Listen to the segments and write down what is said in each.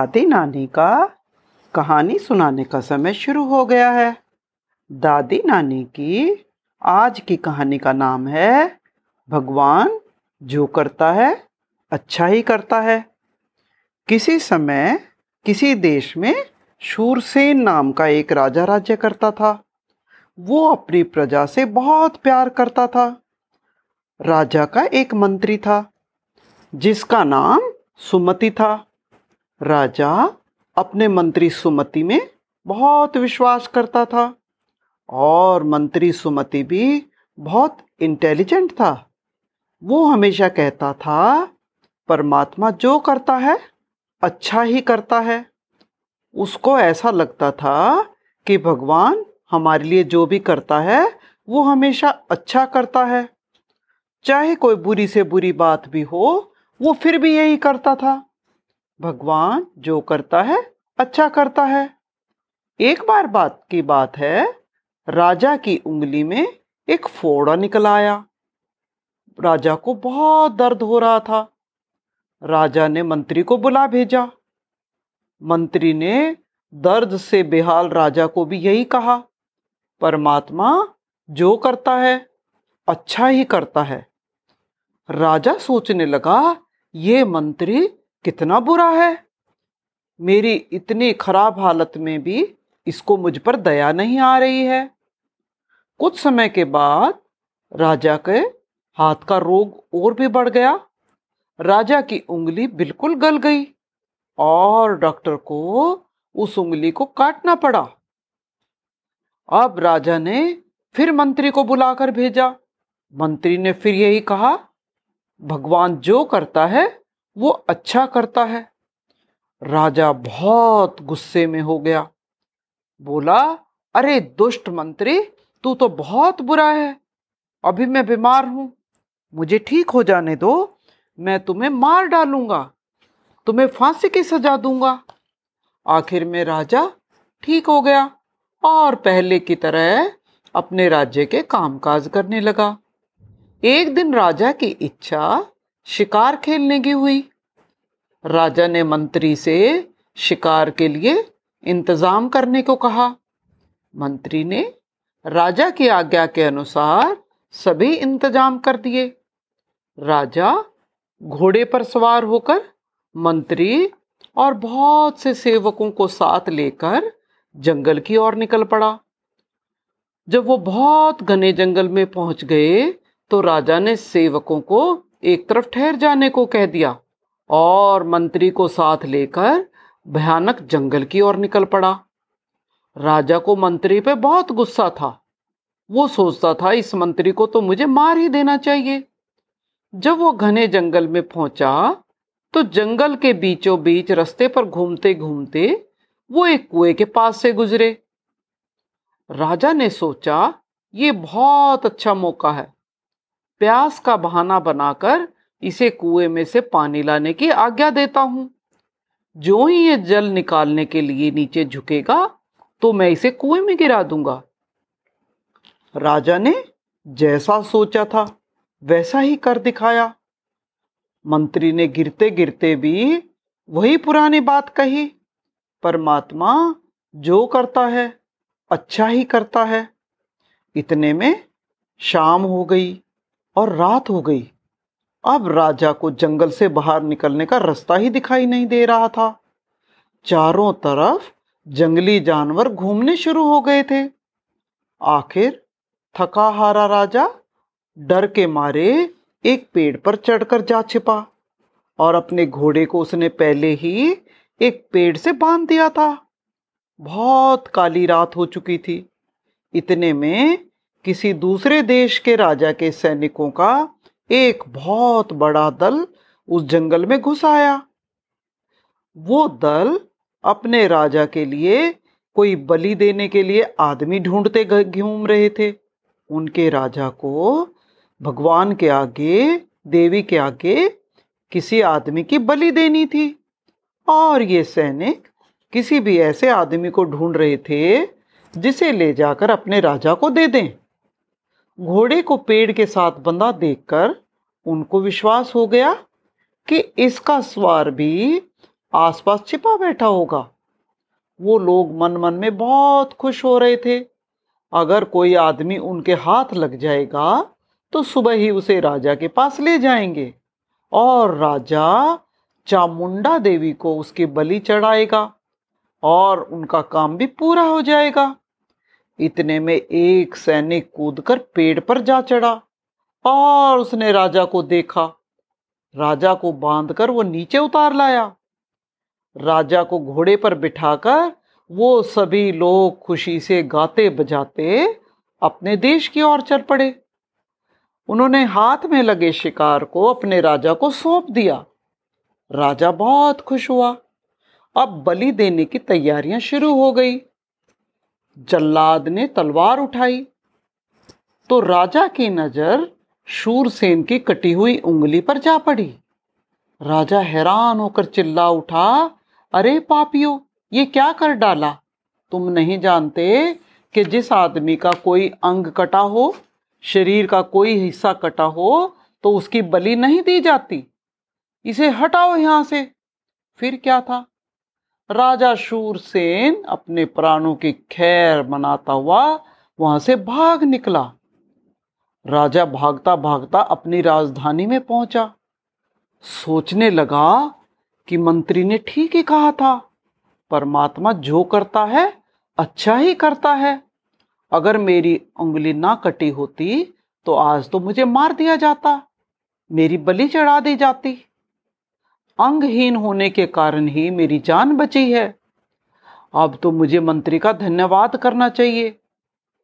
दादी नानी का कहानी सुनाने का समय शुरू हो गया है। दादी नानी की आज की कहानी का नाम है, भगवान जो करता है अच्छा ही करता है। किसी समय किसी देश में शूरसेन नाम का एक राजा राज्य करता था। वो अपनी प्रजा से बहुत प्यार करता था। राजा का एक मंत्री था, जिसका नाम सुमति था। राजा अपने मंत्री सुमति में बहुत विश्वास करता था और मंत्री सुमति भी बहुत इंटेलिजेंट था। वो हमेशा कहता था, परमात्मा जो करता है अच्छा ही करता है। उसको ऐसा लगता था कि भगवान हमारे लिए जो भी करता है, वो हमेशा अच्छा करता है। चाहे कोई बुरी से बुरी बात भी हो, वो फिर भी यही करता था। भगवान जो करता है अच्छा करता है। एक बार बात की बात है, राजा की उंगली में एक फोड़ा निकल आया। राजा को बहुत दर्द हो रहा था। राजा ने मंत्री को बुला भेजा। मंत्री ने दर्द से बेहाल राजा को भी यही कहा, परमात्मा जो करता है अच्छा ही करता है। राजा सोचने लगा, ये मंत्री कितना बुरा है? मेरी इतनी खराब हालत में भी इसको मुझ पर दया नहीं आ रही है। कुछ समय के बाद राजा के हाथ का रोग और भी बढ़ गया। राजा की उंगली बिल्कुल गल गई और डॉक्टर को उस उंगली को काटना पड़ा। अब राजा ने फिर मंत्री को बुलाकर भेजा। मंत्री ने फिर यही कहा, भगवान जो करता है वो अच्छा करता है। राजा बहुत गुस्से में हो गया। बोला, अरे दुष्ट मंत्री, तू तो बहुत बुरा है। अभी मैं बीमार हूँ। मुझे ठीक हो जाने दो। मैं तुम्हें मार डालूँगा। तुम्हें फांसी की सजा दूँगा। आखिर में राजा ठीक हो गया और पहले की तरह अपने राज्य के कामकाज करने लगा। एक दिन राजा की इच्छा शिकार खेलने की हुई। राजा ने मंत्री से शिकार के लिए इंतज़ाम करने को कहा। मंत्री ने राजा की आज्ञा के अनुसार सभी इंतज़ाम कर दिए। राजा घोड़े पर सवार होकर मंत्री और बहुत से सेवकों को साथ लेकर जंगल की ओर निकल पड़ा। जब वो बहुत घने जंगल में पहुँच गए तो राजा ने सेवकों को एक तरफ़ ठहर जाने को कह दिया। और मंत्री को साथ लेकर भयानक जंगल की ओर निकल पड़ा। राजा को मंत्री पे बहुत गुस्सा था। वो सोचता था, इस मंत्री को तो मुझे मार ही देना चाहिए। जब वो घने जंगल में पहुँचा तो जंगल के बीचों बीच रास्ते पर घूमते घूमते वो एक कुएँ के पास से गुजरे। राजा ने सोचा, ये बहुत अच्छा मौका है। प्यास का बहाना बनाकर इसे कुएँ में से पानी लाने की आज्ञा देता हूँ। जो ही ये जल निकालने के लिए नीचे झुकेगा तो मैं इसे कुएँ में गिरा दूँगा। राजा ने जैसा सोचा था, वैसा ही कर दिखाया। मंत्री ने गिरते गिरते भी वही पुरानी बात कही, परमात्मा जो करता है अच्छा ही करता है। इतने में शाम हो गई और रात हो गई। अब राजा को जंगल से बाहर निकलने का रास्ता ही दिखाई नहीं दे रहा था। चारों तरफ़ जंगली जानवर घूमने शुरू हो गए थे। आखिर थका हारा राजा डर के मारे एक पेड़ पर चढ़कर जा छिपा और अपने घोड़े को उसने पहले ही एक पेड़ से बाँध दिया था। बहुत काली रात हो चुकी थी। इतने में किसी दूसरे देश के राजा के सैनिकों का एक बहुत बड़ा दल उस जंगल में घुस आया। वो दल अपने राजा के लिए, कोई बलि देने के लिए आदमी ढूंढते घूम रहे थे। उनके राजा को भगवान के आगे, देवी के आगे किसी आदमी की बलि देनी थी। और ये सैनिक किसी भी ऐसे आदमी को ढूंढ रहे थे, जिसे ले जाकर अपने राजा को दे दें। घोड़े को पेड़ के साथ बंधा देखकर उनको विश्वास हो गया कि इसका स्वार भी आसपास छिपा बैठा होगा। वो लोग मन मन में बहुत खुश हो रहे थे। अगर कोई आदमी उनके हाथ लग जाएगा तो सुबह ही उसे राजा के पास ले जाएँगे और राजा चामुंडा देवी को उसकी बलि चढ़ाएगा और उनका काम भी पूरा हो जाएगा। इतने में एक सैनिक कूदकर पेड़ पर जा चढ़ा और उसने राजा को देखा। राजा को बांधकर वो नीचे उतार लाया। राजा को घोड़े पर बिठाकर वो सभी लोग खुशी से गाते बजाते अपने देश की ओर चल पड़े। उन्होंने हाथ में लगे शिकार को अपने राजा को सौंप दिया। राजा बहुत खुश हुआ। अब बलि देने की तैयारियाँ शुरू हो गई। जल्लाद ने तलवार उठाई। तो राजा की नज़र शूरसेन की कटी हुई उंगली पर जा पड़ी। राजा हैरान होकर चिल्ला उठा, अरे पापियो, ये क्या कर डाला? तुम नहीं जानते कि जिस आदमी का कोई अंग कटा हो, शरीर का कोई हिस्सा कटा हो तो उसकी बलि नहीं दी जाती। इसे हटाओ यहाँ से। फिर क्या था? राजा शूरसेन अपने प्राणों की खैर मनाता हुआ वहाँ से भाग निकला। राजा भागता भागता अपनी राजधानी में पहुँचा। सोचने लगा कि मंत्री ने ठीक ही कहा था, परमात्मा जो करता है अच्छा ही करता है। अगर मेरी उंगली ना कटी होती तो आज तो मुझे मार दिया जाता, मेरी बलि चढ़ा दी जाती। अंगहीन होने के कारण ही मेरी जान बची है। अब तो मुझे मंत्री का धन्यवाद करना चाहिए।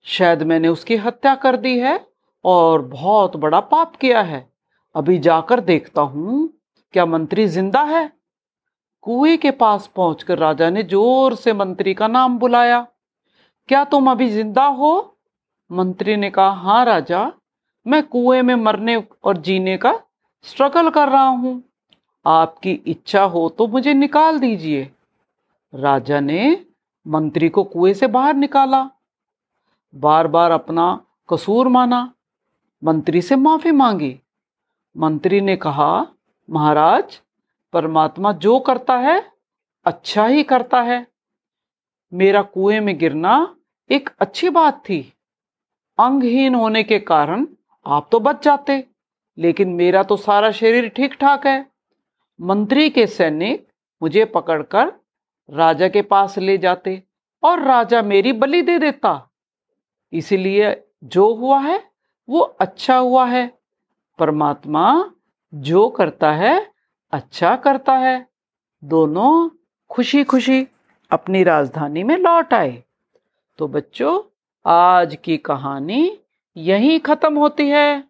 शायद मैंने उसकी हत्या कर दी है और बहुत बड़ा पाप किया है। अभी जाकर देखता हूँ, क्या मंत्री ज़िंदा है? कुएँ के पास पहुंचकर राजा ने ज़ोर से मंत्री का नाम बुलाया। क्या तुम अभी ज़िंदा हो? मंत्री ने कहा हाँ राजा, मैं कुएँ में मरने और जीने का स्ट्रगल कर रहा हूँ। आपकी इच्छा हो तो मुझे निकाल दीजिए। राजा ने मंत्री को कुएँ से बाहर निकाला। बार बार अपना कसूर माना। मंत्री से माफ़ी मांगी। मंत्री ने कहा, महाराज, परमात्मा जो करता है अच्छा ही करता है। मेरा कुएँ में गिरना एक अच्छी बात थी। अंगहीन होने के कारण आप तो बच जाते, लेकिन मेरा तो सारा शरीर ठीक ठाक है। मंत्री के सैनिक मुझे पकड़कर राजा के पास ले जाते और राजा मेरी बलि दे देता। इसलिए जो हुआ है, वो अच्छा हुआ है। परमात्मा जो करता है अच्छा करता है। दोनों खुशी खुशी अपनी राजधानी में लौट आए। तो बच्चों, आज की कहानी यहीं खत्म होती है।